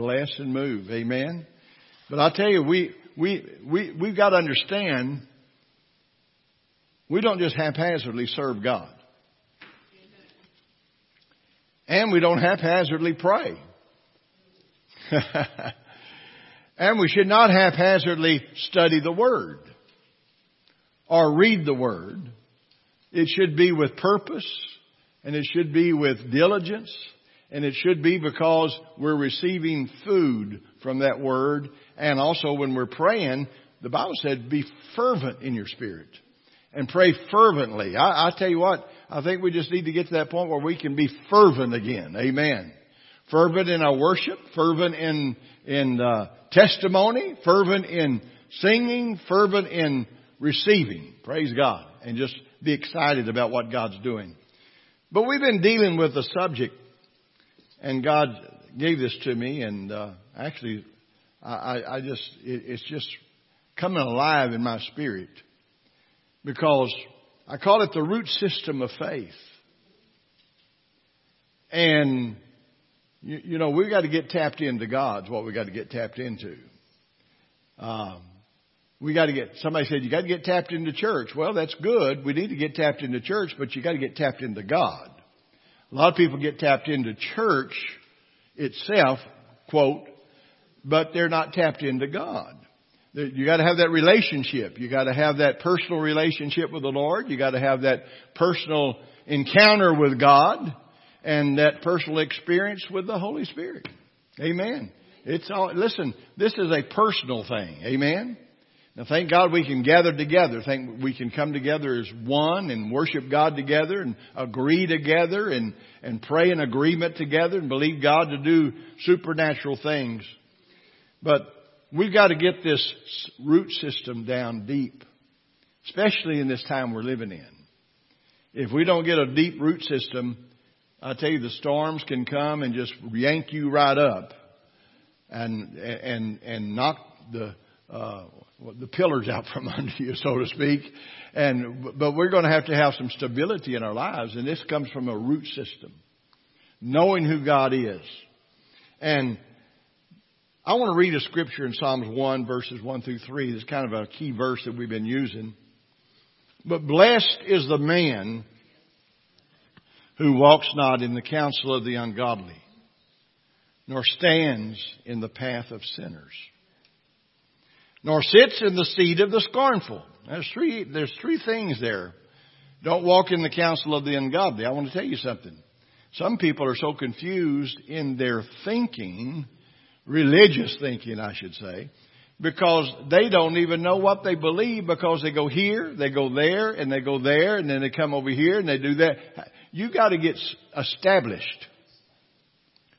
bless and move. Amen. But I tell you, we, we, we, we've got to understand we don't just haphazardly serve God. And we don't haphazardly pray. and we should not haphazardly study the Word or read the Word. It should be with purpose and it should be with diligence and it should be because we're receiving food from that Word and also when we're praying, the Bible said be fervent in your spirit and pray fervently. I, I tell you what, I think we just need to get to that point where we can be fervent again. Amen. Fervent in our worship, fervent in in uh, testimony, fervent in singing, fervent in receiving. Praise God, and just be excited about what God's doing. But we've been dealing with the subject, and God gave this to me, and uh, actually, I, I just it, it's just coming alive in my spirit because I call it the root system of faith. And, you, you know, we've got to get tapped into God's what we got to get tapped into. Um, we got to get, somebody said, you got to get tapped into church. Well, that's good. We need to get tapped into church, but you got to get tapped into God. A lot of people get tapped into church itself, quote, but they're not tapped into God. You got to have that relationship. You got to have that personal relationship with the Lord. You got to have that personal encounter with God and that personal experience with the Holy Spirit. Amen. It's all, listen, this is a personal thing. Amen. Now thank God we can gather together. Thank we can come together as one and worship God together and agree together and, and pray in agreement together and believe God to do supernatural things. But We've got to get this root system down deep, especially in this time we're living in. If we don't get a deep root system, I tell you, the storms can come and just yank you right up and and and knock the uh, the pillars out from under you, so to speak. And but we're going to have to have some stability in our lives, and this comes from a root system, knowing who God is, and I want to read a scripture in Psalms 1 verses 1 through 3. It's kind of a key verse that we've been using. But blessed is the man who walks not in the counsel of the ungodly, nor stands in the path of sinners, nor sits in the seat of the scornful. There's three, there's three things there. Don't walk in the counsel of the ungodly. I want to tell you something. Some people are so confused in their thinking religious thinking, I should say, because they don't even know what they believe because they go here, they go there, and they go there, and then they come over here and they do that. You got to get established.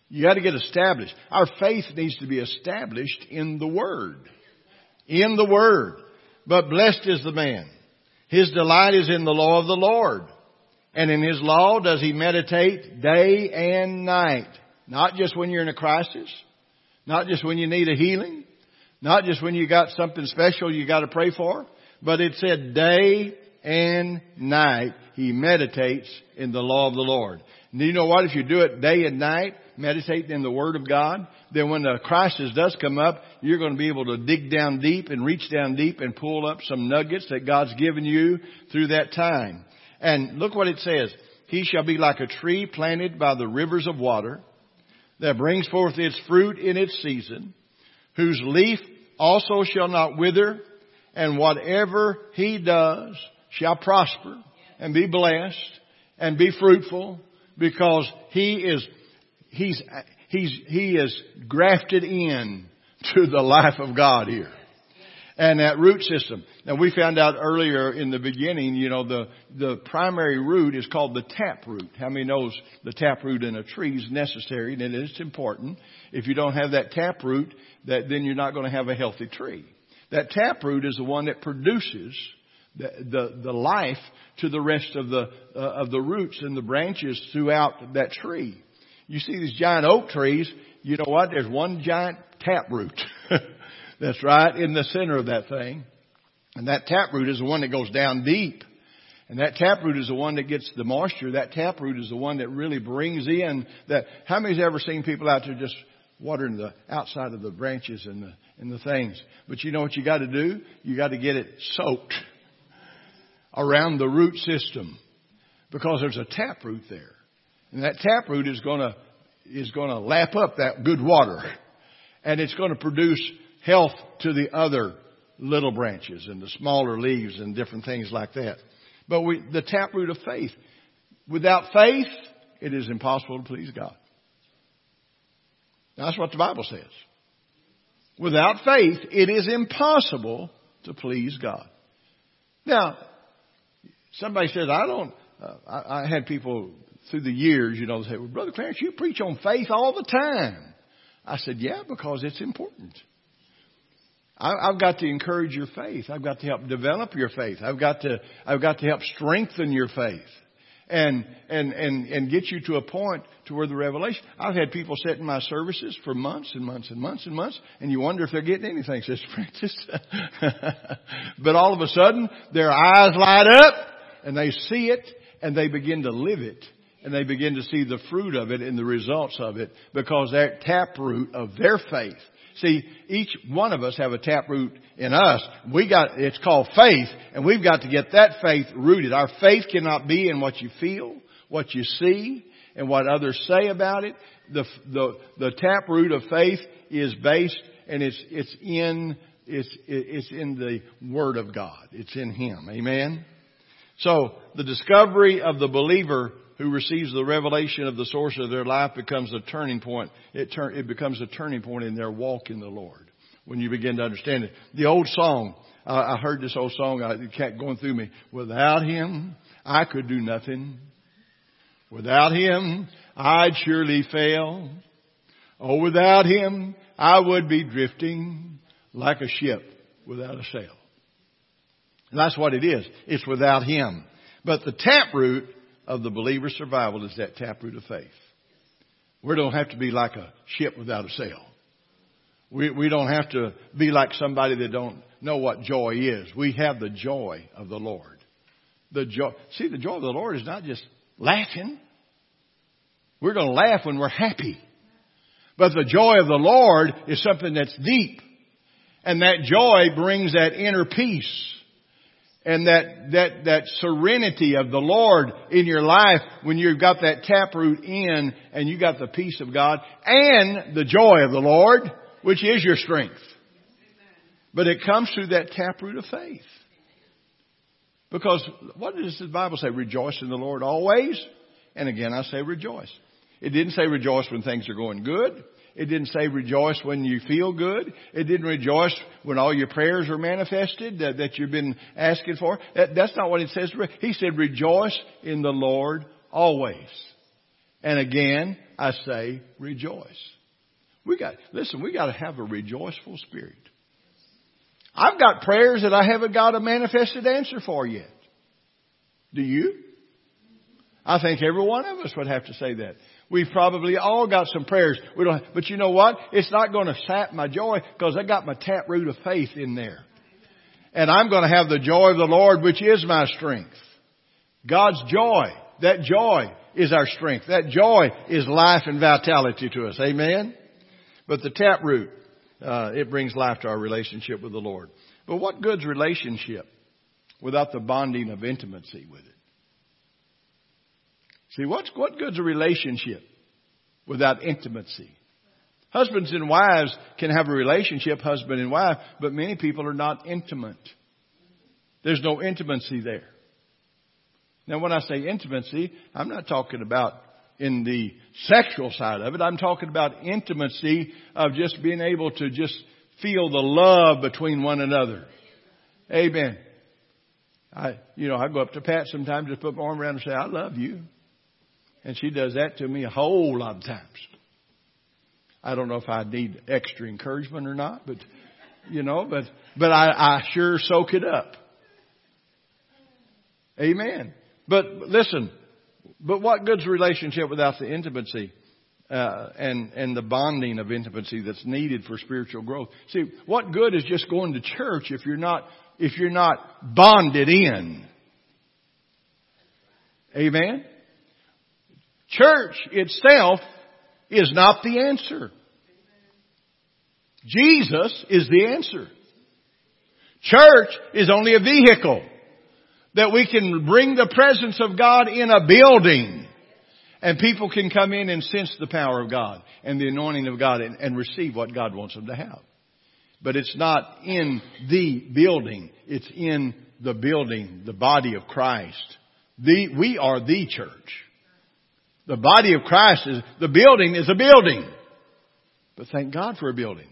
You got to get established. Our faith needs to be established in the Word. In the Word. But blessed is the man. His delight is in the law of the Lord. And in His law does he meditate day and night. Not just when you're in a crisis. Not just when you need a healing. Not just when you got something special you got to pray for. But it said day and night he meditates in the law of the Lord. And you know what? If you do it day and night, meditating in the Word of God, then when the crisis does come up, you're going to be able to dig down deep and reach down deep and pull up some nuggets that God's given you through that time. And look what it says. He shall be like a tree planted by the rivers of water that brings forth its fruit in its season, whose leaf also shall not wither, and whatever he does shall prosper and be blessed and be fruitful because he is, he's, he's, he is grafted in to the life of God here and that root system. Now we found out earlier in the beginning, you know, the, the primary root is called the tap root. How many knows the tap root in a tree is necessary and it is important. If you don't have that tap root, that then you're not going to have a healthy tree. That tap root is the one that produces the, the, the life to the rest of the, uh, of the roots and the branches throughout that tree. You see these giant oak trees, you know what? There's one giant tap root. that's right in the center of that thing. And that taproot is the one that goes down deep. And that taproot is the one that gets the moisture. That taproot is the one that really brings in that. How many's ever seen people out there just watering the outside of the branches and the, and the things. But you know what you got to do? You got to get it soaked around the root system because there's a tap root there. And that taproot is going to, is going to lap up that good water. And it's going to produce health to the other little branches and the smaller leaves and different things like that. But we, the taproot of faith. Without faith, it is impossible to please God. That's what the Bible says. Without faith, it is impossible to please God. Now, somebody says, I don't, uh, I, I had people through the years, you know, say, well, Brother Clarence, you preach on faith all the time. I said, yeah, because it's important. I've got to encourage your faith. I've got to help develop your faith. I've got to, I've got to help strengthen your faith. And, and, and, and get you to a point to where the revelation. I've had people sit in my services for months and months and months and months, and you wonder if they're getting anything, Sister Francis. but all of a sudden, their eyes light up, and they see it, and they begin to live it and they begin to see the fruit of it and the results of it because that taproot of their faith See, each one of us have a taproot in us. We got, it's called faith, and we've got to get that faith rooted. Our faith cannot be in what you feel, what you see, and what others say about it. The, the, the taproot of faith is based, and it's, it's in, it's, it's in the Word of God. It's in Him. Amen? So, the discovery of the believer who receives the revelation of the source of their life becomes a turning point. It, it becomes a turning point in their walk in the Lord when you begin to understand it. The old song, uh, I heard this old song, it kept going through me. Without Him, I could do nothing. Without Him, I'd surely fail. Oh, without Him, I would be drifting like a ship without a sail. And that's what it is. It's without Him. But the taproot of the believer's survival is that taproot of faith. We don't have to be like a ship without a sail. We, we don't have to be like somebody that don't know what joy is. We have the joy of the Lord. The joy, see, the joy of the Lord is not just laughing. We're going to laugh when we're happy. But the joy of the Lord is something that's deep. And that joy brings that inner peace and that, that, that serenity of the Lord in your life when you've got that taproot in and you got the peace of God and the joy of the Lord, which is your strength. But it comes through that taproot of faith. Because what does the Bible say? Rejoice in the Lord always. And again, I say rejoice. It didn't say rejoice when things are going good. It didn't say rejoice when you feel good. It didn't rejoice when all your prayers are manifested that, that you've been asking for. That, that's not what it says. He said rejoice in the Lord always. And again, I say rejoice. We got, listen, we got to have a rejoiceful spirit. I've got prayers that I haven't got a manifested answer for yet. Do you? I think every one of us would have to say that. We've probably all got some prayers. We don't, but you know what? It's not going to sap my joy because I got my taproot of faith in there. And I'm going to have the joy of the Lord, which is my strength. God's joy. That joy is our strength. That joy is life and vitality to us. Amen? But the taproot, uh, it brings life to our relationship with the Lord. But what good's relationship without the bonding of intimacy with it? See, what's, what good's a relationship without intimacy? Husbands and wives can have a relationship, husband and wife, but many people are not intimate. There's no intimacy there. Now, when I say intimacy, I'm not talking about in the sexual side of it. I'm talking about intimacy of just being able to just feel the love between one another. Amen. I, you know, I go up to Pat sometimes, just put my arm around her and say, I love you. And she does that to me a whole lot of times. I don't know if I need extra encouragement or not, but you know, but but I, I sure soak it up. Amen. But listen, but what good's relationship without the intimacy uh, and and the bonding of intimacy that's needed for spiritual growth? See, what good is just going to church if you're not if you're not bonded in? Amen. Church itself is not the answer. Jesus is the answer. Church is only a vehicle that we can bring the presence of God in a building and people can come in and sense the power of God and the anointing of God and, and receive what God wants them to have. But it's not in the building. It's in the building, the body of Christ. The, we are the church. The body of Christ is, the building is a building. But thank God for a building.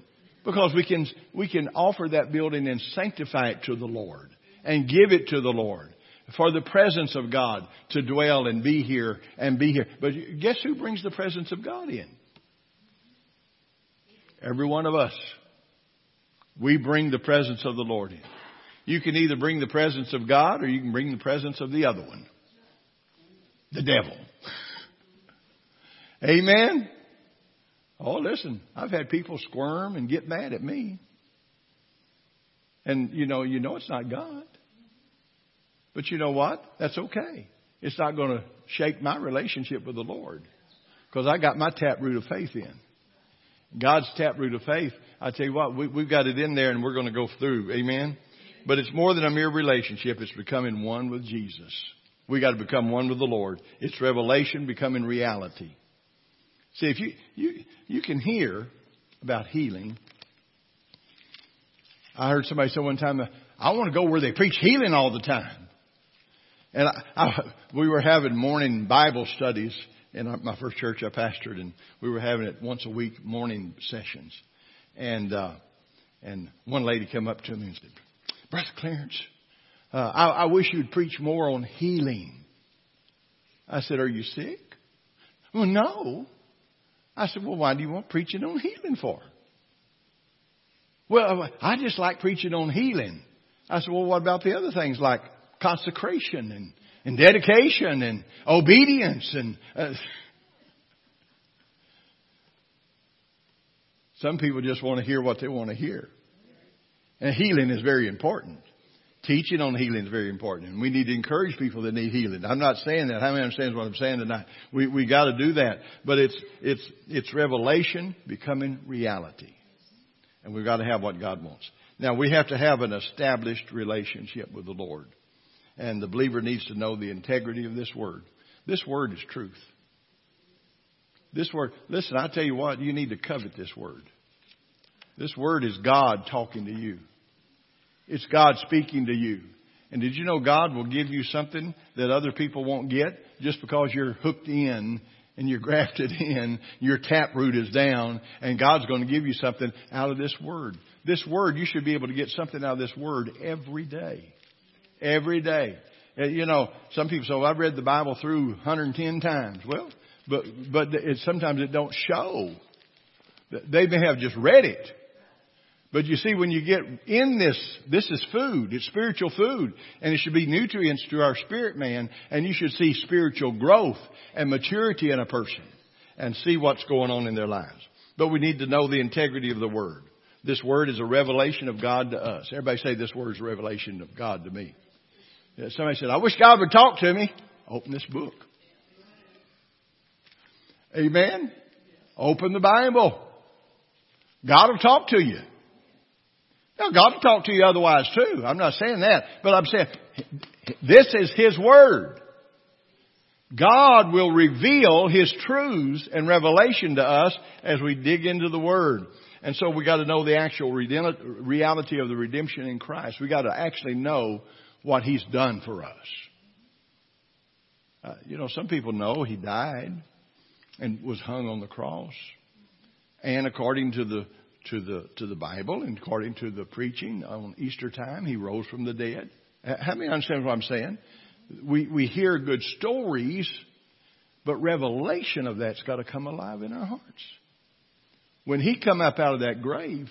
Because we can, we can offer that building and sanctify it to the Lord. And give it to the Lord. For the presence of God to dwell and be here and be here. But guess who brings the presence of God in? Every one of us. We bring the presence of the Lord in. You can either bring the presence of God or you can bring the presence of the other one. The devil. Amen? Oh, listen, I've had people squirm and get mad at me. And you know, you know it's not God. But you know what? That's okay. It's not going to shake my relationship with the Lord. Because I got my taproot of faith in. God's taproot of faith, I tell you what, we, we've got it in there and we're going to go through. Amen? But it's more than a mere relationship. It's becoming one with Jesus. We got to become one with the Lord. It's revelation becoming reality. See, if you, you, you can hear about healing. I heard somebody say one time, I want to go where they preach healing all the time. And I, I, we were having morning Bible studies in my first church I pastored, and we were having it once a week morning sessions. And uh, and one lady came up to me and said, "Brother Clarence, uh, I, I wish you'd preach more on healing." I said, "Are you sick?" Well, no. I said, "Well, why do you want preaching on healing for?" Well, I just like preaching on healing. I said, "Well, what about the other things like consecration and, and dedication and obedience and uh, some people just want to hear what they want to hear. And healing is very important. Teaching on healing is very important. And we need to encourage people that need healing. I'm not saying that. How many understands what I'm saying tonight? We, we got to do that. But it's, it's, it's revelation becoming reality. And we've got to have what God wants. Now we have to have an established relationship with the Lord. And the believer needs to know the integrity of this word. This word is truth. This word, listen, I tell you what, you need to covet this word. This word is God talking to you. It's God speaking to you. And did you know God will give you something that other people won't get just because you're hooked in and you're grafted in, your taproot is down, and God's going to give you something out of this word. This word, you should be able to get something out of this word every day. Every day. Uh, you know, some people say, well, I've read the Bible through 110 times. Well, but, but it, sometimes it don't show. They may have just read it. But you see, when you get in this, this is food. It's spiritual food. And it should be nutrients to our spirit man. And you should see spiritual growth and maturity in a person and see what's going on in their lives. But we need to know the integrity of the Word. This Word is a revelation of God to us. Everybody say this Word is a revelation of God to me. Somebody said, I wish God would talk to me. Open this book. Amen. Open the Bible. God will talk to you. Now, God will talk to you otherwise too. I'm not saying that, but I'm saying this is His Word. God will reveal His truths and revelation to us as we dig into the Word. And so we got to know the actual reality of the redemption in Christ. We got to actually know what He's done for us. Uh, you know, some people know He died and was hung on the cross. And according to the to the to the Bible and according to the preaching on Easter time, he rose from the dead. How many understand what I'm saying? We we hear good stories, but revelation of that's got to come alive in our hearts. When he come up out of that grave,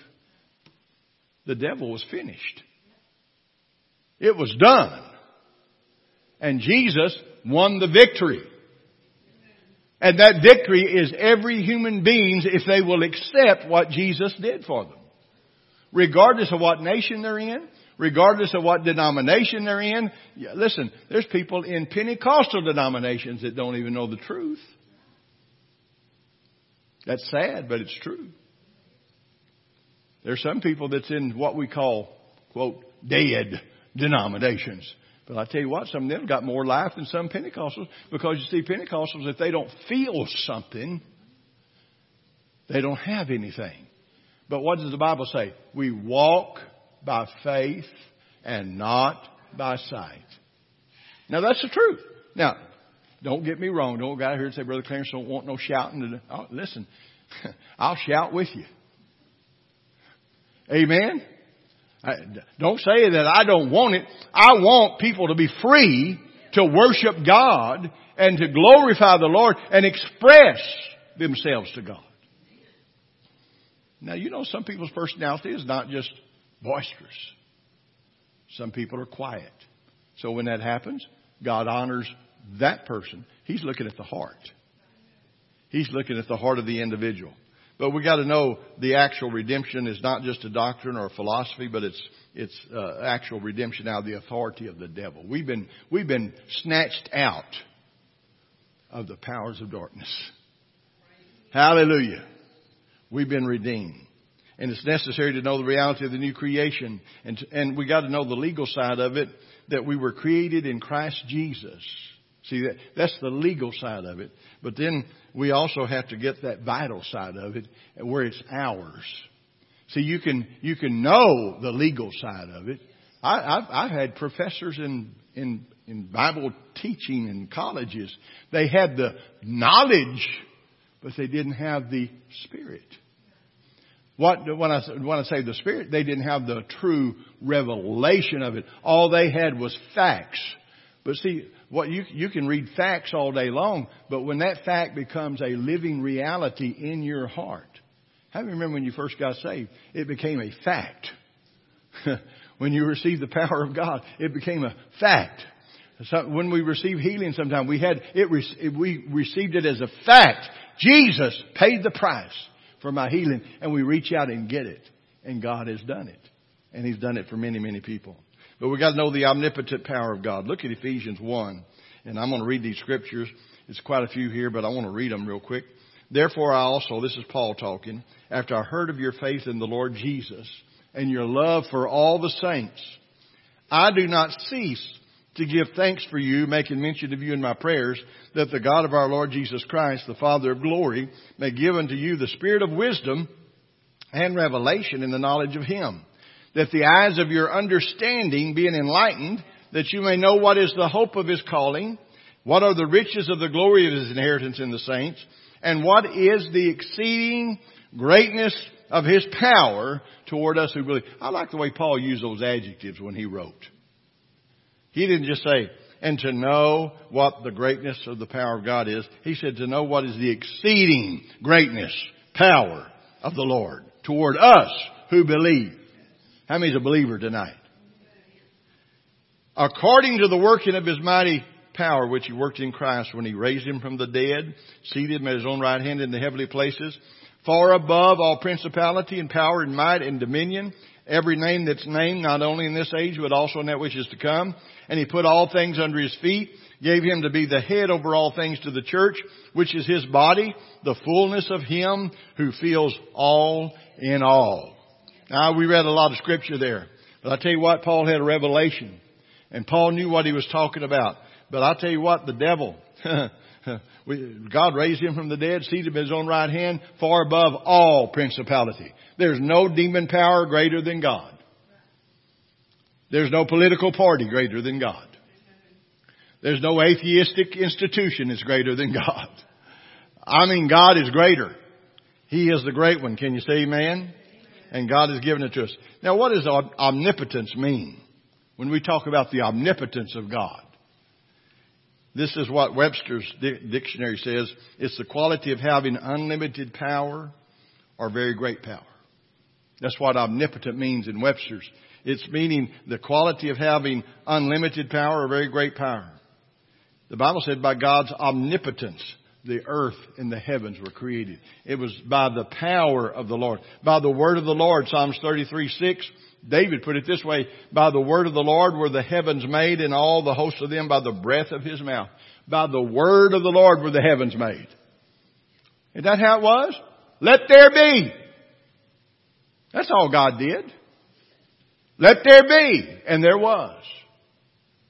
the devil was finished. It was done. And Jesus won the victory. And that victory is every human being's if they will accept what Jesus did for them. Regardless of what nation they're in, regardless of what denomination they're in. Listen, there's people in Pentecostal denominations that don't even know the truth. That's sad, but it's true. There's some people that's in what we call, quote, dead denominations. But I tell you what, some of them got more life than some Pentecostals because you see, Pentecostals, if they don't feel something, they don't have anything. But what does the Bible say? We walk by faith and not by sight. Now that's the truth. Now, don't get me wrong. Don't go out here and say, Brother Clarence, don't want no shouting. Oh, listen, I'll shout with you. Amen? Don't say that I don't want it. I want people to be free to worship God and to glorify the Lord and express themselves to God. Now, you know, some people's personality is not just boisterous. Some people are quiet. So when that happens, God honors that person. He's looking at the heart. He's looking at the heart of the individual. But we got to know the actual redemption is not just a doctrine or a philosophy, but it's it's uh, actual redemption out of the authority of the devil. We've been we've been snatched out of the powers of darkness. Hallelujah. We've been redeemed. And it's necessary to know the reality of the new creation. And, and we got to know the legal side of it, that we were created in Christ Jesus. See, that, that's the legal side of it. But then we also have to get that vital side of it where it's ours. See, you can, you can know the legal side of it. I, I've, I've had professors in, in, in Bible teaching in colleges. They had the knowledge, but they didn't have the spirit. What, when I, when I say the spirit, they didn't have the true revelation of it. All they had was facts. But see, what you, you can read facts all day long, but when that fact becomes a living reality in your heart, how do you remember when you first got saved? It became a fact. when you received the power of God, it became a fact. So when we receive healing sometime, we had it, we received it as a fact. Jesus paid the price for my healing and we reach out and get it. And God has done it. And He's done it for many, many people. But we got to know the omnipotent power of God. Look at Ephesians 1. And I'm going to read these scriptures. It's quite a few here, but I want to read them real quick. Therefore I also, this is Paul talking, after I heard of your faith in the Lord Jesus and your love for all the saints, I do not cease to give thanks for you, making mention of you in my prayers, that the God of our Lord Jesus Christ, the Father of glory, may give unto you the spirit of wisdom and revelation in the knowledge of Him that the eyes of your understanding being enlightened, that you may know what is the hope of his calling, what are the riches of the glory of his inheritance in the saints, and what is the exceeding greatness of his power toward us who believe. I like the way Paul used those adjectives when he wrote. He didn't just say, and to know what the greatness of the power of God is. He said to know what is the exceeding greatness, power of the Lord toward us who believe. How many is a believer tonight? According to the working of his mighty power which he worked in Christ when he raised him from the dead, seated him at his own right hand in the heavenly places, far above all principality and power and might and dominion, every name that's named, not only in this age, but also in that which is to come. And he put all things under his feet, gave him to be the head over all things to the church, which is his body, the fullness of him who fills all in all. Now, we read a lot of scripture there. But I tell you what, Paul had a revelation. And Paul knew what he was talking about. But I'll tell you what, the devil, God raised him from the dead, seated him at his own right hand, far above all principality. There's no demon power greater than God. There's no political party greater than God. There's no atheistic institution that's greater than God. I mean, God is greater. He is the great one. Can you say amen? And God has given it to us. Now, what does omnipotence mean? When we talk about the omnipotence of God, this is what Webster's dictionary says. It's the quality of having unlimited power or very great power. That's what omnipotent means in Webster's. It's meaning the quality of having unlimited power or very great power. The Bible said by God's omnipotence the earth and the heavens were created. It was by the power of the Lord. By the word of the Lord, Psalms 33, 6, David put it this way, by the word of the Lord were the heavens made and all the hosts of them by the breath of his mouth. By the word of the Lord were the heavens made. Is that how it was? Let there be. That's all God did. Let there be. And there was.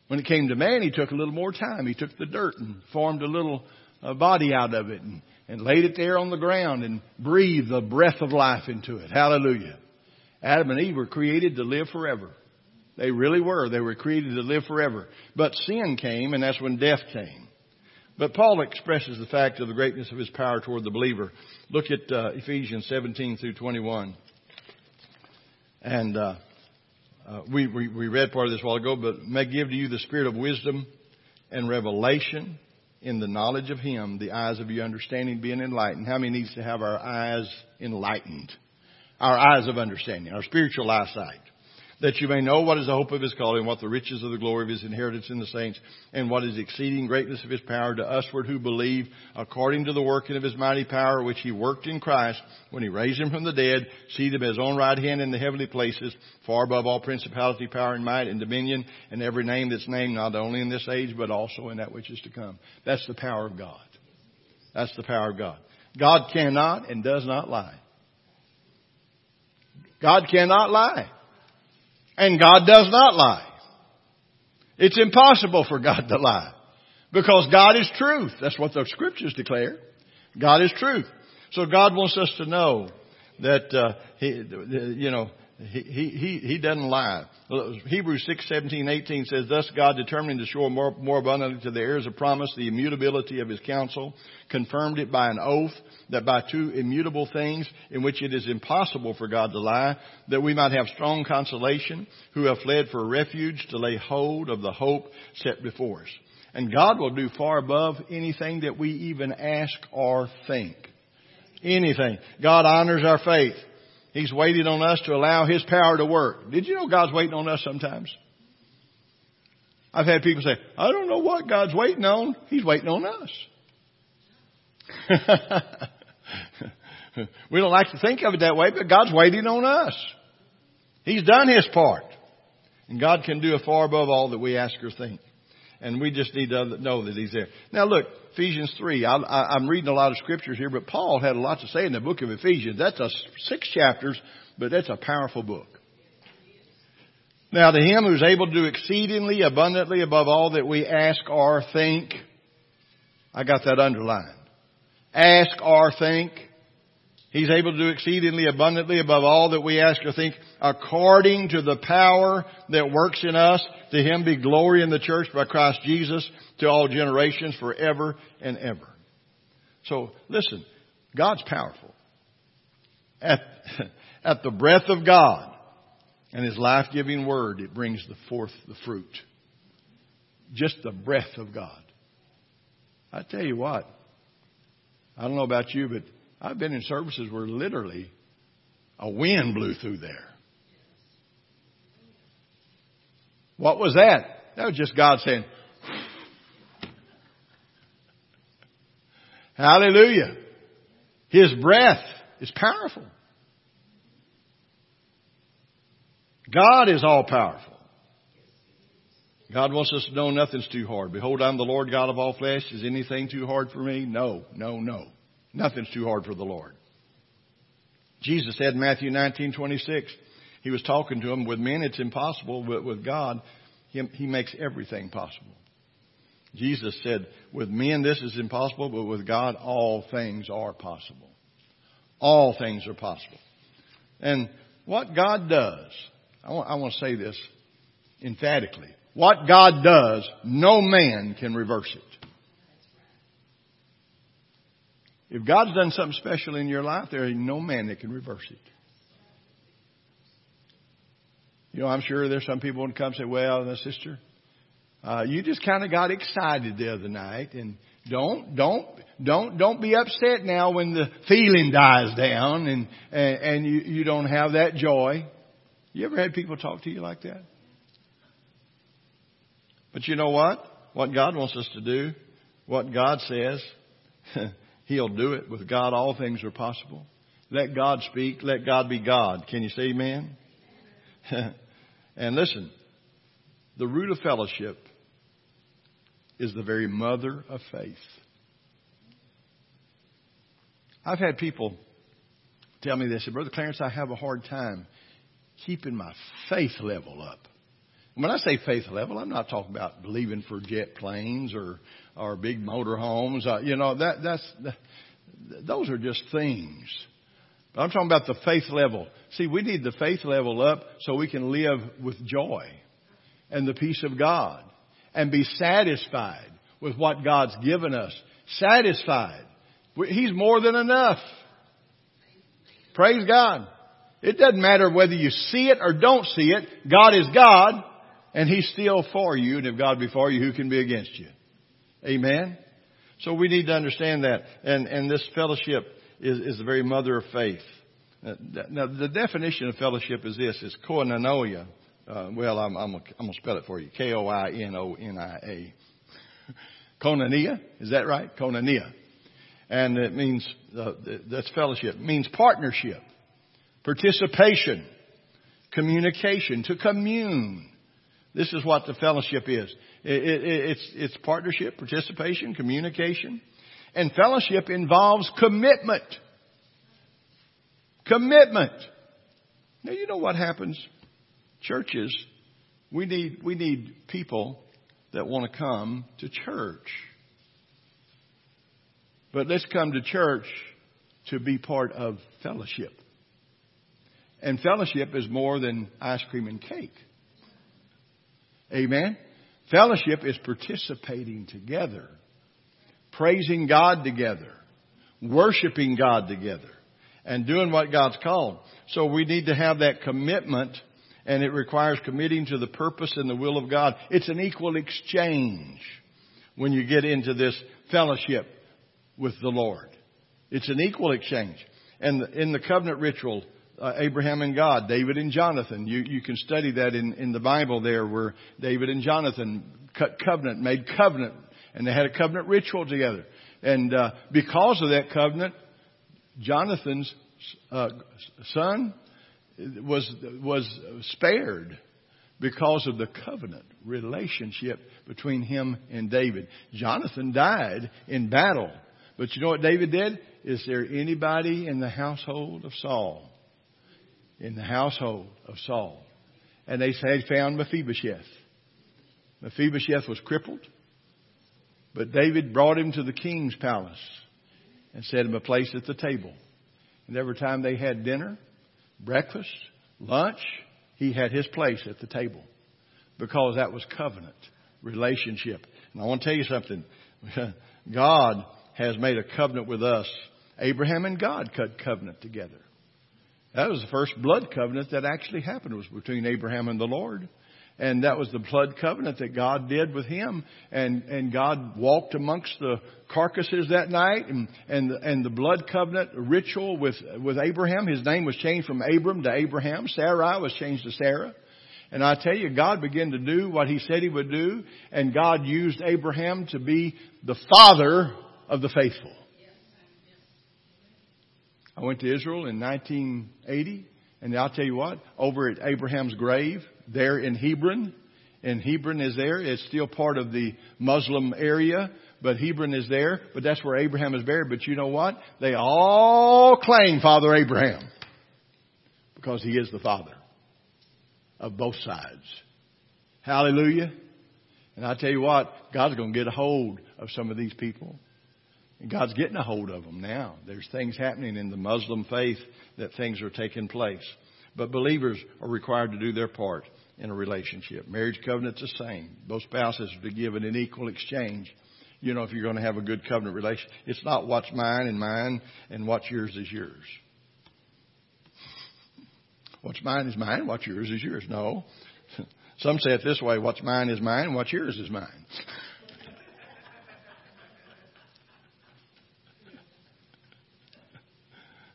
When it came to man, he took a little more time. He took the dirt and formed a little uh, body out of it and, and laid it there on the ground and breathed the breath of life into it. Hallelujah. Adam and Eve were created to live forever. They really were. They were created to live forever. But sin came, and that's when death came. But Paul expresses the fact of the greatness of his power toward the believer. Look at uh, Ephesians 17 through 21. And uh, uh, we, we, we read part of this a while ago, but may give to you the spirit of wisdom and revelation in the knowledge of Him, the eyes of your understanding being enlightened. How many needs to have our eyes enlightened? Our eyes of understanding, our spiritual eyesight that you may know what is the hope of his calling, what the riches of the glory of his inheritance in the saints, and what is the exceeding greatness of his power to usward who believe, according to the working of his mighty power, which he worked in Christ when he raised him from the dead, seated at his own right hand in the heavenly places, far above all principality, power, and might, and dominion, and every name that's named, not only in this age, but also in that which is to come. That's the power of God. That's the power of God. God cannot and does not lie. God cannot lie. And God does not lie. It's impossible for God to lie. Because God is truth. That's what the scriptures declare. God is truth. So God wants us to know that, uh, he, you know, he, he, he doesn't lie. Hebrews 6, 17, 18 says, Thus God determining to show more, more abundantly to the heirs of promise the immutability of his counsel, confirmed it by an oath, that by two immutable things in which it is impossible for God to lie, that we might have strong consolation, who have fled for refuge to lay hold of the hope set before us. And God will do far above anything that we even ask or think. Anything. God honors our faith. He's waiting on us to allow His power to work. Did you know God's waiting on us sometimes? I've had people say, I don't know what God's waiting on. He's waiting on us. we don't like to think of it that way, but God's waiting on us. He's done His part. And God can do far above all that we ask or think. And we just need to know that He's there. Now look, Ephesians 3. I, am reading a lot of scriptures here, but Paul had a lot to say in the book of Ephesians. That's a six chapters, but that's a powerful book. Now to Him who's able to do exceedingly abundantly above all that we ask or think. I got that underlined. Ask or think. He's able to do exceedingly abundantly above all that we ask or think according to the power that works in us. To Him be glory in the church by Christ Jesus to all generations forever and ever. So listen, God's powerful. At, at the breath of God and His life-giving word, it brings the forth the fruit. Just the breath of God. I tell you what, I don't know about you, but I've been in services where literally a wind blew through there. What was that? That was just God saying, Hallelujah. His breath is powerful. God is all powerful. God wants us to know nothing's too hard. Behold, I'm the Lord God of all flesh. Is anything too hard for me? No, no, no. Nothing's too hard for the Lord. Jesus said in Matthew 19:26, he was talking to them. With men, it's impossible, but with God, he, he makes everything possible. Jesus said, with men, this is impossible, but with God, all things are possible. All things are possible. And what God does, I want, I want to say this emphatically. What God does, no man can reverse it. If God's done something special in your life, there ain't no man that can reverse it. You know, I'm sure there's some people who come and say, well, sister, uh, you just kind of got excited the other night and don't, don't, don't, don't be upset now when the feeling dies down and, and, and you, you don't have that joy. You ever had people talk to you like that? But you know what? What God wants us to do, what God says, He'll do it. With God, all things are possible. Let God speak. Let God be God. Can you say amen? and listen, the root of fellowship is the very mother of faith. I've had people tell me this, Brother Clarence, I have a hard time keeping my faith level up. When I say faith level, I'm not talking about believing for jet planes or or big motor homes. Uh, you know that that's those are just things. But I'm talking about the faith level. See, we need the faith level up so we can live with joy and the peace of God and be satisfied with what God's given us. Satisfied. He's more than enough. Praise God. It doesn't matter whether you see it or don't see it. God is God and He's still for you. And if God be for you, who can be against you? Amen. So we need to understand that. And, and this fellowship is, is the very mother of faith. Now, the definition of fellowship is this, is koinonia. Uh, well, I'm, I'm, I'm going to spell it for you. K-O-I-N-O-N-I-A. Koinonia, is that right? Koinonia. And it means, uh, that's fellowship. It means partnership, participation, communication, to commune. This is what the fellowship is. It, it, it's, it's partnership, participation, communication. And fellowship involves commitment. Commitment. Now you know what happens? Churches, we need, we need people that want to come to church. But let's come to church to be part of fellowship. And fellowship is more than ice cream and cake. Amen? Fellowship is participating together, praising God together, worshiping God together, and doing what God's called. So we need to have that commitment, and it requires committing to the purpose and the will of God. It's an equal exchange when you get into this fellowship with the Lord. It's an equal exchange. And in the covenant ritual, uh, Abraham and God, David and Jonathan. You, you can study that in, in the Bible there where David and Jonathan cut covenant, made covenant, and they had a covenant ritual together. And uh, because of that covenant, Jonathan's uh, son was was spared because of the covenant relationship between him and David. Jonathan died in battle. But you know what David did? Is there anybody in the household of Saul in the household of Saul. And they had found Mephibosheth. Mephibosheth was crippled, but David brought him to the king's palace and set him a place at the table. And every time they had dinner, breakfast, lunch, he had his place at the table because that was covenant relationship. And I want to tell you something. God has made a covenant with us. Abraham and God cut covenant together. That was the first blood covenant that actually happened was between Abraham and the Lord. And that was the blood covenant that God did with him. And, and God walked amongst the carcasses that night and, and, and the blood covenant ritual with, with Abraham. His name was changed from Abram to Abraham. Sarai was changed to Sarah. And I tell you, God began to do what He said He would do. And God used Abraham to be the father of the faithful. I went to Israel in 1980, and I'll tell you what, over at Abraham's grave, there in Hebron, and Hebron is there. It's still part of the Muslim area, but Hebron is there. But that's where Abraham is buried. But you know what? They all claim Father Abraham because he is the father of both sides. Hallelujah. And I tell you what, God's going to get a hold of some of these people. And God's getting a hold of them now. There's things happening in the Muslim faith that things are taking place. But believers are required to do their part in a relationship. Marriage covenant's the same. Both spouses are to give in an equal exchange. You know, if you're going to have a good covenant relationship, it's not what's mine and mine and what's yours is yours. What's mine is mine, what's yours is yours. No. Some say it this way, what's mine is mine, what's yours is mine.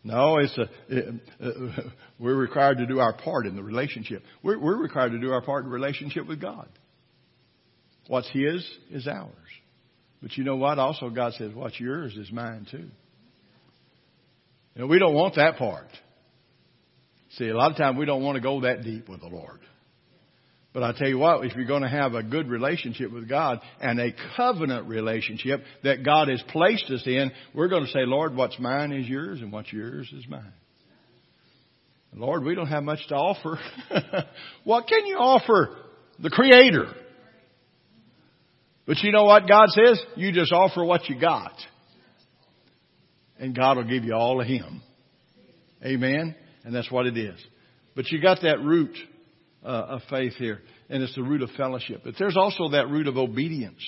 No, it's a, it, uh, we're required to do our part in the relationship. We're, we're required to do our part in relationship with God. What's His is ours. But you know what? Also, God says, what's yours is mine too. Know, we don't want that part. See, a lot of times we don't want to go that deep with the Lord. But I tell you what, if you're going to have a good relationship with God and a covenant relationship that God has placed us in, we're going to say, Lord, what's mine is yours and what's yours is mine. Lord, we don't have much to offer. what can you offer the Creator? But you know what God says? You just offer what you got. And God will give you all of Him. Amen? And that's what it is. But you got that root uh, of faith here. And it's the root of fellowship. But there's also that root of obedience.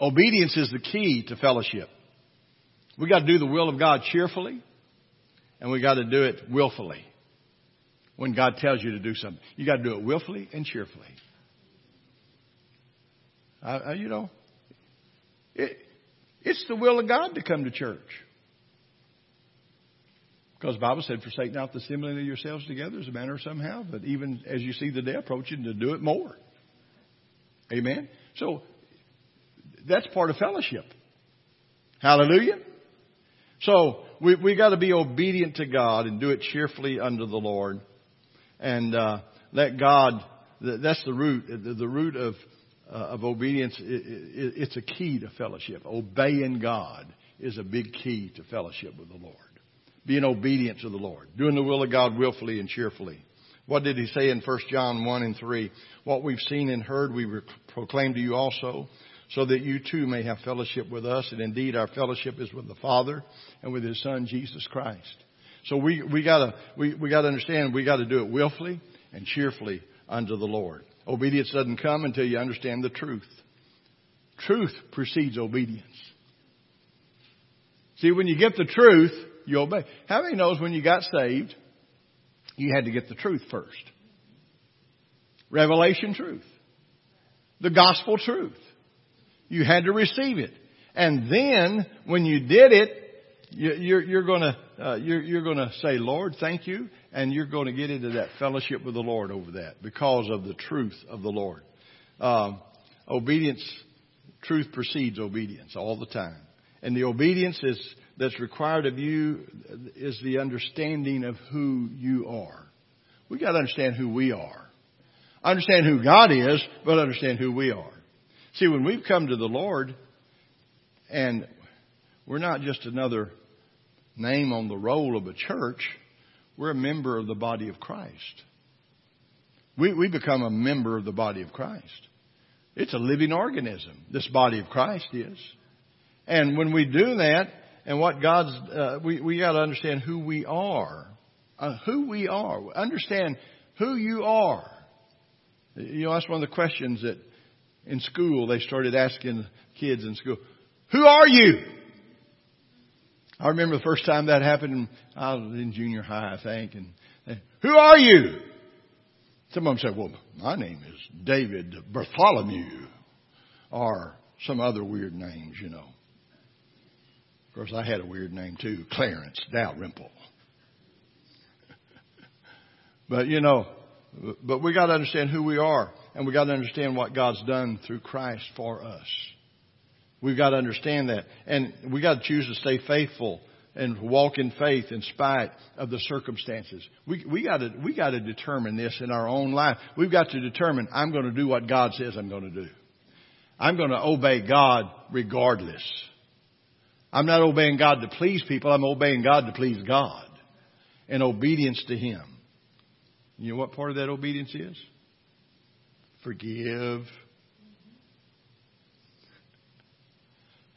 Obedience is the key to fellowship. We got to do the will of God cheerfully, and we got to do it willfully. When God tells you to do something, you got to do it willfully and cheerfully. You know, it, it's the will of God to come to church. Because the Bible said, forsake not the assembling of yourselves together as a manner of somehow, but even as you see the day approaching, to do it more. Amen? So, that's part of fellowship. Hallelujah. So, we, we got to be obedient to God and do it cheerfully under the Lord. And, uh, let God, that's the root, the, root of, uh, of obedience. It, it, it's a key to fellowship. Obeying God is a big key to fellowship with the Lord. Being obedient to the Lord. Doing the will of God willfully and cheerfully. What did he say in 1 John 1 and 3? What we've seen and heard we proclaim to you also, so that you too may have fellowship with us. And indeed, our fellowship is with the Father and with His Son, Jesus Christ. So we, we gotta, we, we gotta understand we gotta do it willfully and cheerfully unto the Lord. Obedience doesn't come until you understand the truth. Truth precedes obedience. See, when you get the truth, you obey. How many knows when you got saved, you had to get the truth first? Revelation truth. The gospel truth. You had to receive it. And then, when you did it, you're, you're gonna, uh, you're, you're gonna say, Lord, thank you, and you're gonna get into that fellowship with the Lord over that because of the truth of the Lord. Um, obedience, truth precedes obedience all the time. And the obedience is, that's required of you is the understanding of who you are. We gotta understand who we are. Understand who God is, but understand who we are. See, when we've come to the Lord, and we're not just another name on the roll of a church, we're a member of the body of Christ. We, we become a member of the body of Christ. It's a living organism, this body of Christ is. And when we do that, and what God's, uh, we, we gotta understand who we are. Uh, who we are. Understand who you are. You know, that's one of the questions that in school, they started asking kids in school, who are you? I remember the first time that happened, I was in junior high, I think, and, and who are you? Some of them said, well, my name is David Bartholomew, or some other weird names, you know. Of course, I had a weird name too, Clarence Dalrymple. but you know, but we got to understand who we are. And we've got to understand what God's done through Christ for us. We've got to understand that. And we've got to choose to stay faithful and walk in faith in spite of the circumstances. We, we got to, we got to determine this in our own life. We've got to determine, I'm going to do what God says I'm going to do. I'm going to obey God regardless. I'm not obeying God to please people. I'm obeying God to please God and obedience to Him. You know what part of that obedience is? Forgive.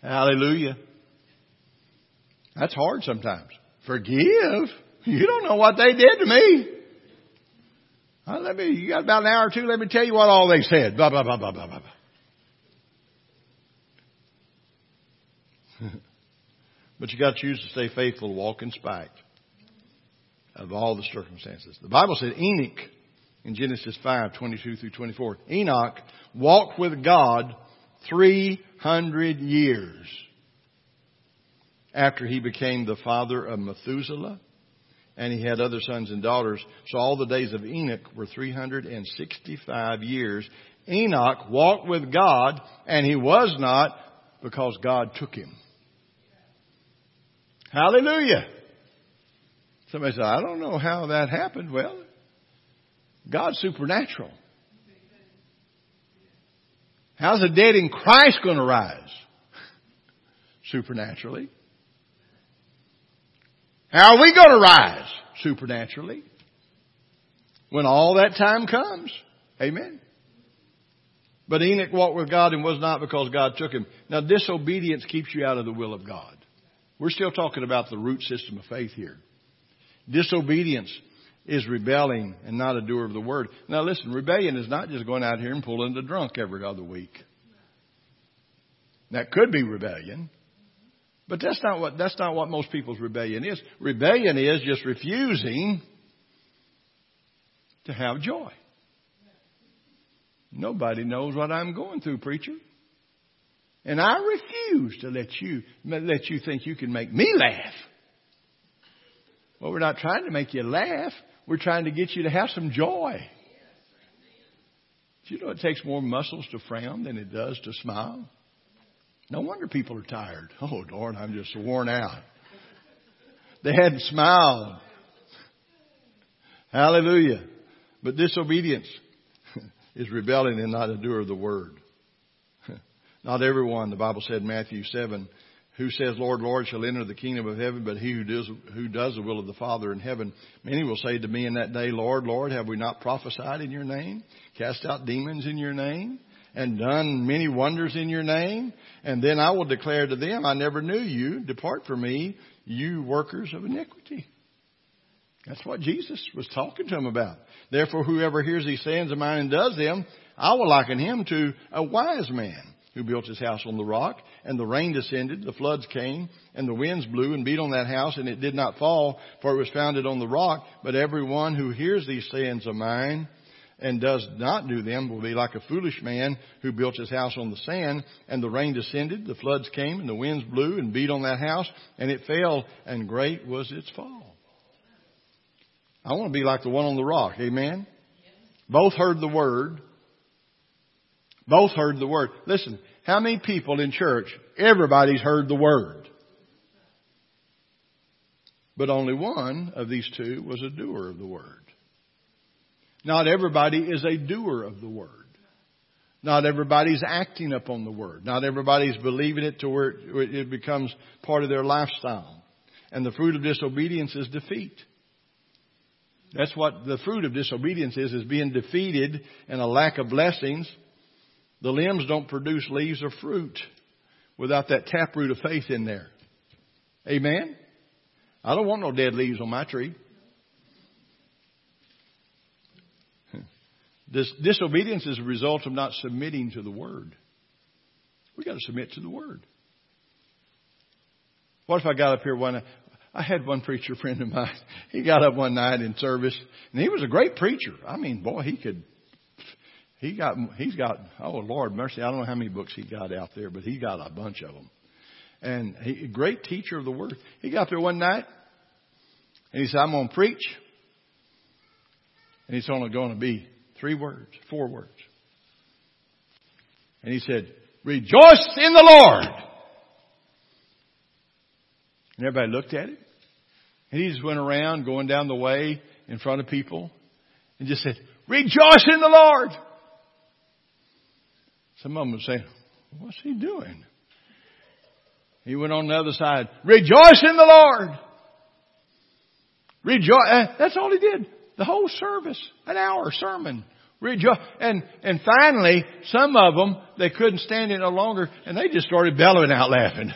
Hallelujah. That's hard sometimes. Forgive? You don't know what they did to me. Let me, you got about an hour or two, let me tell you what all they said. Blah, blah, blah, blah, blah, blah. but you got to choose to stay faithful, to walk in spite of all the circumstances. The Bible said Enoch in Genesis 5, 22 through 24. Enoch walked with God 300 years after he became the father of Methuselah and he had other sons and daughters. So all the days of Enoch were 365 years. Enoch walked with God and he was not because God took him. Hallelujah. Somebody said, I don't know how that happened. Well, God's supernatural. How's the dead in Christ going to rise? Supernaturally. How are we going to rise? supernaturally. When all that time comes. Amen. But Enoch walked with God and was not because God took him. Now disobedience keeps you out of the will of God. We're still talking about the root system of faith here. Disobedience is rebelling and not a doer of the word. Now listen, rebellion is not just going out here and pulling the drunk every other week. That could be rebellion. But that's not what, that's not what most people's rebellion is. Rebellion is just refusing to have joy. Nobody knows what I'm going through, preacher. And I refuse to let you, let you think you can make me laugh. Well, we're not trying to make you laugh. We're trying to get you to have some joy. Do you know it takes more muscles to frown than it does to smile? No wonder people are tired. Oh, Lord, I'm just worn out. They hadn't smiled. Hallelujah. But disobedience is rebelling and not a doer of the word. Not everyone, the Bible said in Matthew 7, who says, Lord, Lord, shall enter the kingdom of heaven, but he who does, who does the will of the Father in heaven. Many will say to me in that day, Lord, Lord, have we not prophesied in your name, cast out demons in your name, and done many wonders in your name? And then I will declare to them, I never knew you. Depart from me, you workers of iniquity. That's what Jesus was talking to them about. Therefore, whoever hears these sayings of mine and does them, I will liken him to a wise man who built his house on the rock, and the rain descended, the floods came, and the winds blew and beat on that house, and it did not fall, for it was founded on the rock. But everyone who hears these sayings of mine and does not do them will be like a foolish man who built his house on the sand, and the rain descended, the floods came, and the winds blew and beat on that house, and it fell, and great was its fall. I want to be like the one on the rock. Amen. Both heard the word. Both heard the word. Listen, how many people in church, everybody's heard the word. But only one of these two was a doer of the word. Not everybody is a doer of the word. Not everybody's acting upon the word. Not everybody's believing it to where it becomes part of their lifestyle. And the fruit of disobedience is defeat. That's what the fruit of disobedience is, is being defeated and a lack of blessings. The limbs don't produce leaves or fruit without that taproot of faith in there. Amen? I don't want no dead leaves on my tree. This disobedience is a result of not submitting to the Word. We got to submit to the Word. What if I got up here one I had one preacher friend of mine. He got up one night in service, and he was a great preacher. I mean, boy, he could. He got. He's got. Oh Lord, mercy! I don't know how many books he got out there, but he got a bunch of them. And he, great teacher of the word. He got there one night, and he said, "I'm going to preach." And it's only going to be three words, four words. And he said, Rejoice in the Lord. And everybody looked at it. And he just went around going down the way in front of people and just said, Rejoice in the Lord. Some of them would say, What's he doing? He went on the other side, Rejoice in the Lord. Rejoice. Eh, that's all he did. The whole service, an hour sermon. Rejoice. And, and finally, some of them, they couldn't stand it no longer and they just started bellowing out laughing.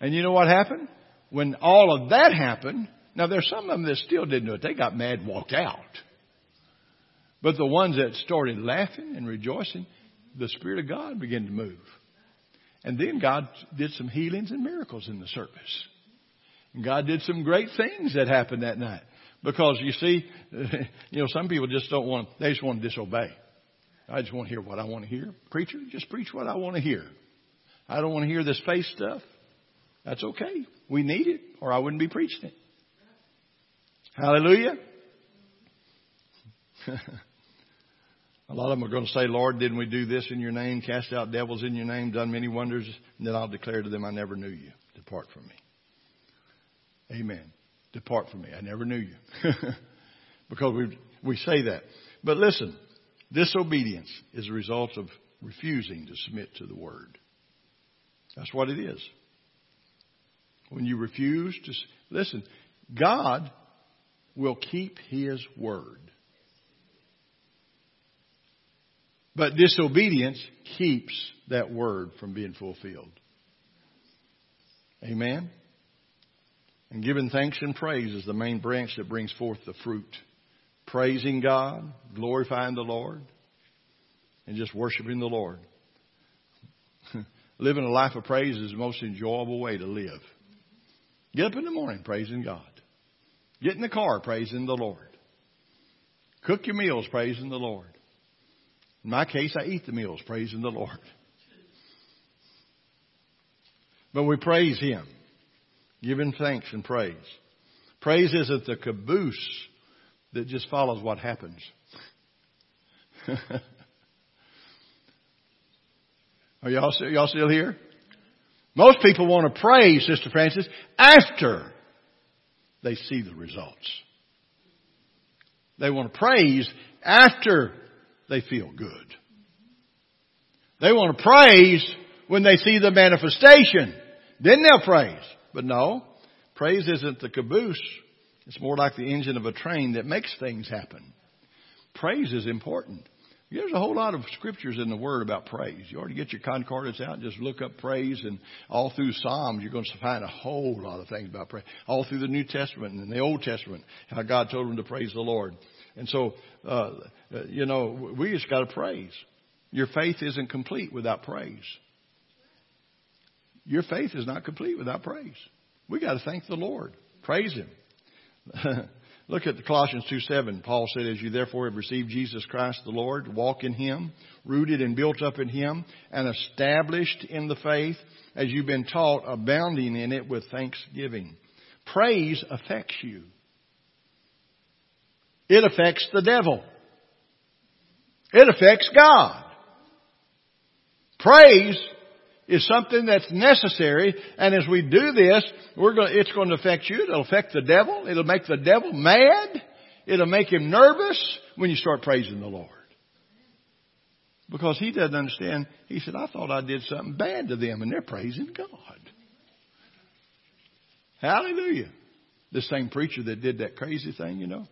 And you know what happened? When all of that happened, now there's some of them that still didn't do it. They got mad walked out. But the ones that started laughing and rejoicing, the Spirit of God began to move. And then God did some healings and miracles in the service. And God did some great things that happened that night. Because you see, you know, some people just don't want, they just want to disobey. I just want to hear what I want to hear. Preacher, just preach what I want to hear. I don't want to hear this faith stuff. That's okay. We need it, or I wouldn't be preaching it. Hallelujah. A lot of them are going to say, Lord, didn't we do this in your name, cast out devils in your name, done many wonders? And then I'll declare to them, I never knew you. Depart from me. Amen. Depart from me. I never knew you. because we, we say that. But listen, disobedience is a result of refusing to submit to the word. That's what it is. when you refuse to listen, God will keep His word. But disobedience keeps that word from being fulfilled. Amen? And giving thanks and praise is the main branch that brings forth the fruit. Praising God, glorifying the Lord, and just worshiping the Lord. Living a life of praise is the most enjoyable way to live. Get up in the morning praising God. Get in the car praising the Lord. Cook your meals praising the Lord. In my case, I eat the meals praising the Lord. But we praise Him, giving thanks and praise. Praise isn't the caboose that just follows what happens. Are y'all, y'all still here? Most people want to praise, Sister Francis, after they see the results. They want to praise after they feel good. They want to praise when they see the manifestation. Then they'll praise. But no, praise isn't the caboose. It's more like the engine of a train that makes things happen. Praise is important. There's a whole lot of scriptures in the Word about praise. You to get your concordance out and just look up praise, and all through Psalms, you're going to find a whole lot of things about praise. All through the New Testament and the Old Testament, how God told them to praise the Lord. And so, uh, you know, we just got to praise. Your faith isn't complete without praise. Your faith is not complete without praise. We got to thank the Lord. Praise Him. Look at the Colossians 2 7. Paul said, As you therefore have received Jesus Christ the Lord, walk in Him, rooted and built up in Him, and established in the faith, as you've been taught, abounding in it with thanksgiving. Praise affects you. It affects the devil. It affects God. Praise is something that's necessary, and as we do this, we're going to, it's going to affect you. It'll affect the devil. It'll make the devil mad. It'll make him nervous when you start praising the Lord. Because he doesn't understand. He said, I thought I did something bad to them, and they're praising God. Hallelujah. The same preacher that did that crazy thing, you know,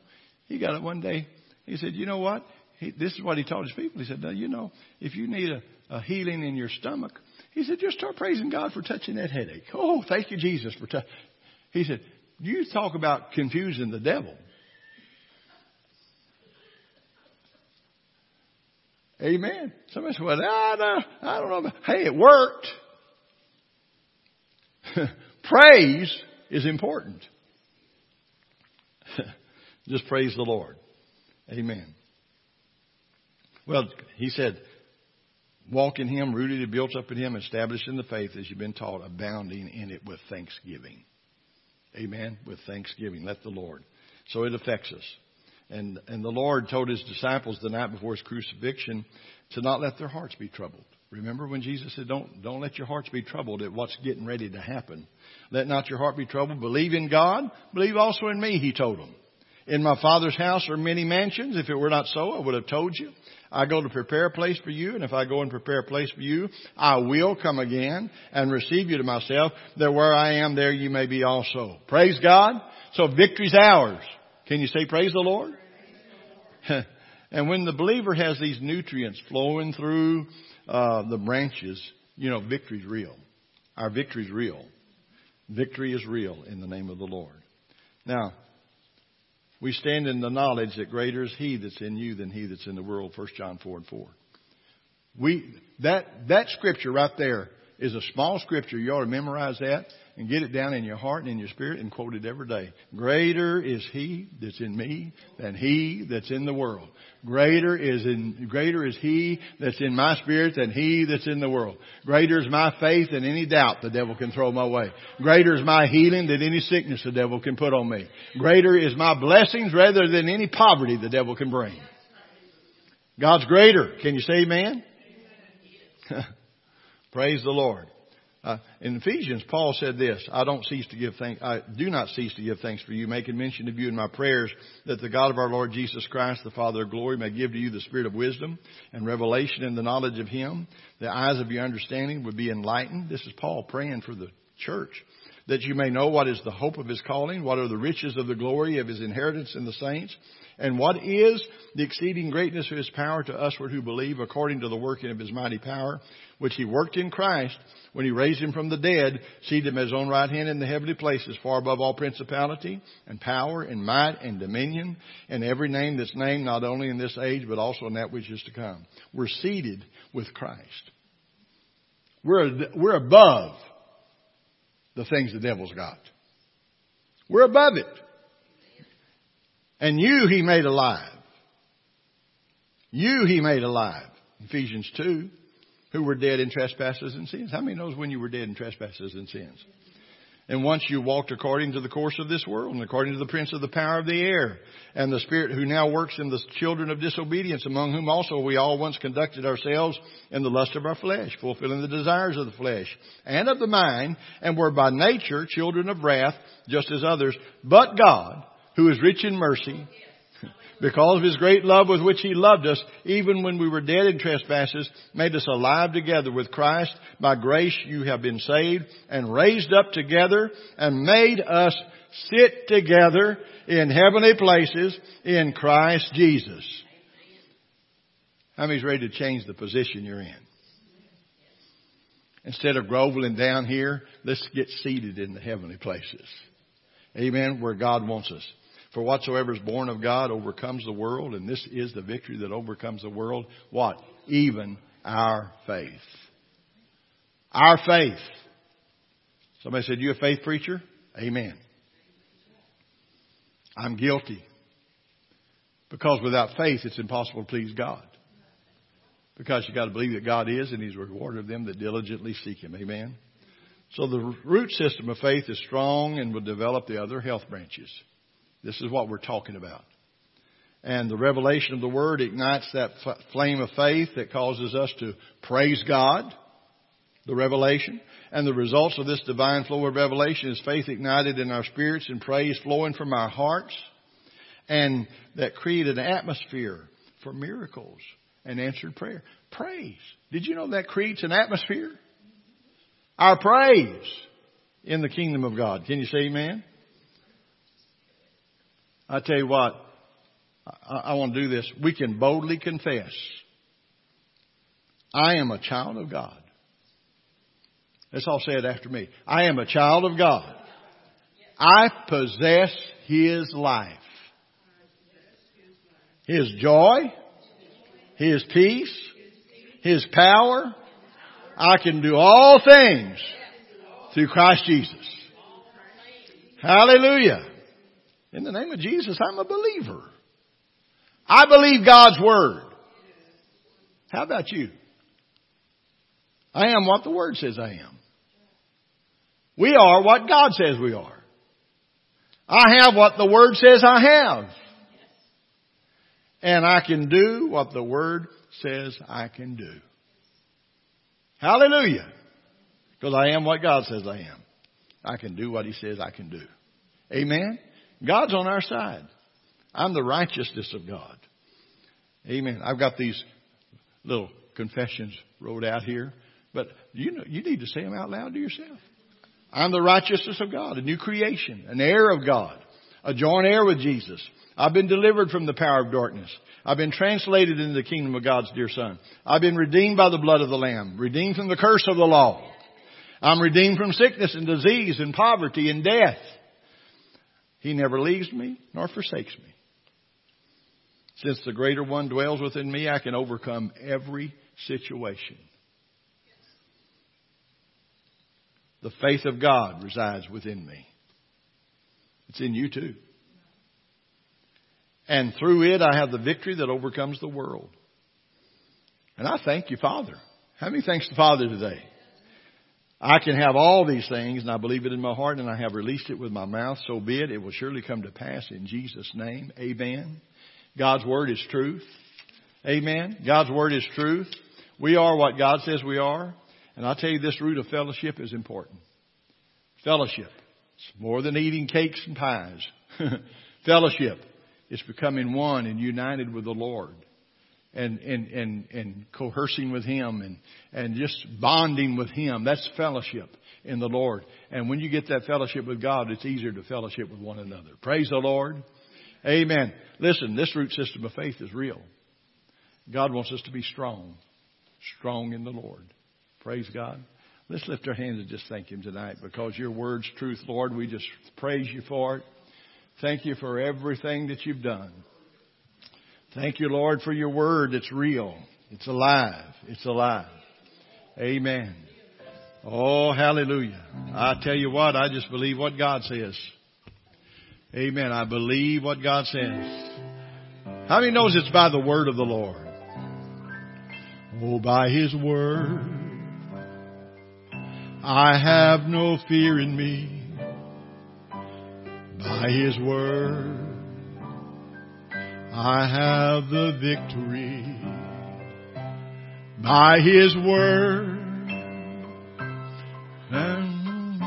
he got it one day. He said, You know what? He, this is what he told his people. He said, now, You know, if you need a, a healing in your stomach, he said, Just start praising God for touching that headache. Oh, thank you, Jesus, for touching. He said, You talk about confusing the devil. Amen. Somebody said, Well, I don't, I don't know. Hey, it worked. Praise is important. Just praise the Lord. Amen. Well, he said, walk in Him, rooted and built up in Him, established in the faith as you've been taught, abounding in it with thanksgiving. Amen. With thanksgiving. Let the Lord. So it affects us. And, and the Lord told His disciples the night before His crucifixion to not let their hearts be troubled. Remember when Jesus said, don't, don't let your hearts be troubled at what's getting ready to happen. Let not your heart be troubled. Believe in God. Believe also in me, He told them. In my Father's house are many mansions. If it were not so, I would have told you. I go to prepare a place for you, and if I go and prepare a place for you, I will come again and receive you to myself, that where I am, there you may be also. Praise God. So victory's ours. Can you say praise the Lord? and when the believer has these nutrients flowing through uh, the branches, you know, victory's real. Our victory's real. Victory is real in the name of the Lord. Now, we stand in the knowledge that greater is He that's in you than He that's in the world. 1 John 4 and 4. We, that, that scripture right there is a small scripture. You ought to memorize that and get it down in your heart and in your spirit and quote it every day. Greater is He that's in me than He that's in the world. Greater is in, greater is He that's in my spirit than He that's in the world. Greater is my faith than any doubt the devil can throw my way. Greater is my healing than any sickness the devil can put on me. Greater is my blessings rather than any poverty the devil can bring. God's greater. Can you say amen? Praise the Lord. Uh, in Ephesians, Paul said this, I don't cease to give thanks, I do not cease to give thanks for you, making mention of you in my prayers that the God of our Lord Jesus Christ, the Father of glory, may give to you the spirit of wisdom and revelation in the knowledge of Him. The eyes of your understanding would be enlightened. This is Paul praying for the church that you may know what is the hope of his calling, what are the riches of the glory of his inheritance in the saints, and what is the exceeding greatness of his power to usward who believe according to the working of his mighty power, which he worked in Christ when he raised him from the dead, seated him at his own right hand in the heavenly places, far above all principality and power and might and dominion and every name that's named not only in this age but also in that which is to come. We're seated with Christ. We're, we're above the things the devil's got. We're above it. And you he made alive. You he made alive. Ephesians 2 who were dead in trespasses and sins. How many knows when you were dead in trespasses and sins? And once you walked according to the course of this world and according to the prince of the power of the air and the spirit who now works in the children of disobedience among whom also we all once conducted ourselves in the lust of our flesh, fulfilling the desires of the flesh and of the mind and were by nature children of wrath just as others. But God, who is rich in mercy, because of his great love with which he loved us, even when we were dead in trespasses, made us alive together with Christ. By grace you have been saved and raised up together and made us sit together in heavenly places in Christ Jesus. How many's ready to change the position you're in? Instead of groveling down here, let's get seated in the heavenly places. Amen. Where God wants us. For whatsoever is born of God overcomes the world, and this is the victory that overcomes the world. What? Even our faith. Our faith. Somebody said, you a faith preacher? Amen. I'm guilty. Because without faith, it's impossible to please God. Because you've got to believe that God is and He's a rewarder of them that diligently seek Him. Amen. So the root system of faith is strong and will develop the other health branches. This is what we're talking about. And the revelation of the Word ignites that f- flame of faith that causes us to praise God, the revelation. And the results of this divine flow of revelation is faith ignited in our spirits and praise flowing from our hearts. And that create an atmosphere for miracles and answered prayer. Praise. Did you know that creates an atmosphere? Our praise in the kingdom of God. Can you say amen? I tell you what, I, I want to do this. We can boldly confess, I am a child of God. Let's all say it after me. I am a child of God. I possess His life. His joy, His peace, His power. I can do all things through Christ Jesus. Hallelujah. In the name of Jesus, I'm a believer. I believe God's Word. How about you? I am what the Word says I am. We are what God says we are. I have what the Word says I have. And I can do what the Word says I can do. Hallelujah. Because I am what God says I am. I can do what He says I can do. Amen. God's on our side. I'm the righteousness of God. Amen. I've got these little confessions wrote out here, but you know, you need to say them out loud to yourself. I'm the righteousness of God, a new creation, an heir of God, a joint heir with Jesus. I've been delivered from the power of darkness. I've been translated into the kingdom of God's dear Son. I've been redeemed by the blood of the Lamb, redeemed from the curse of the law. I'm redeemed from sickness and disease and poverty and death. He never leaves me nor forsakes me. Since the greater one dwells within me, I can overcome every situation. The faith of God resides within me. It's in you too. And through it, I have the victory that overcomes the world. And I thank you, Father. How many thanks the Father today? I can have all these things and I believe it in my heart and I have released it with my mouth. So be it. It will surely come to pass in Jesus' name. Amen. God's word is truth. Amen. God's word is truth. We are what God says we are. And I'll tell you this root of fellowship is important. Fellowship. It's more than eating cakes and pies. fellowship. It's becoming one and united with the Lord. And, and, and, and coercing with Him and, and just bonding with Him. That's fellowship in the Lord. And when you get that fellowship with God, it's easier to fellowship with one another. Praise the Lord. Amen. Listen, this root system of faith is real. God wants us to be strong. Strong in the Lord. Praise God. Let's lift our hands and just thank Him tonight because your word's truth, Lord. We just praise you for it. Thank you for everything that you've done. Thank you, Lord, for your word. It's real. It's alive. It's alive. Amen. Oh, hallelujah. I tell you what, I just believe what God says. Amen. I believe what God says. How many knows it's by the word of the Lord? Oh, by His word. I have no fear in me. By His word. I have the victory by His word. And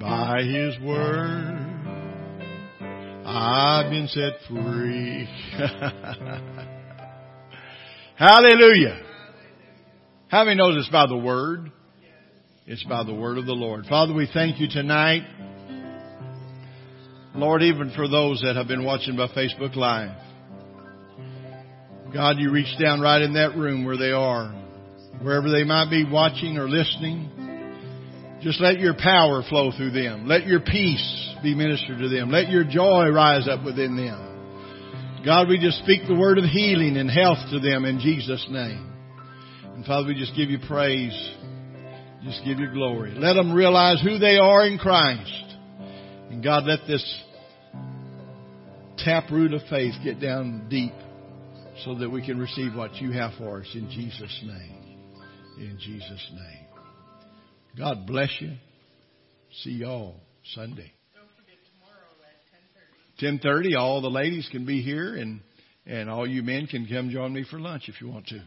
by His word, I've been set free. Hallelujah. How many knows it's by the word? It's by the word of the Lord. Father, we thank you tonight. Lord, even for those that have been watching by Facebook Live. God, you reach down right in that room where they are, wherever they might be watching or listening. Just let your power flow through them. Let your peace be ministered to them. Let your joy rise up within them. God, we just speak the word of healing and health to them in Jesus' name. And Father, we just give you praise. Just give you glory. Let them realize who they are in Christ. And God, let this taproot of faith get down deep so that we can receive what you have for us in Jesus' name. In Jesus' name. God bless you. See y'all Sunday. Don't forget tomorrow at 10:30. 10:30 all the ladies can be here and and all you men can come join me for lunch if you want to.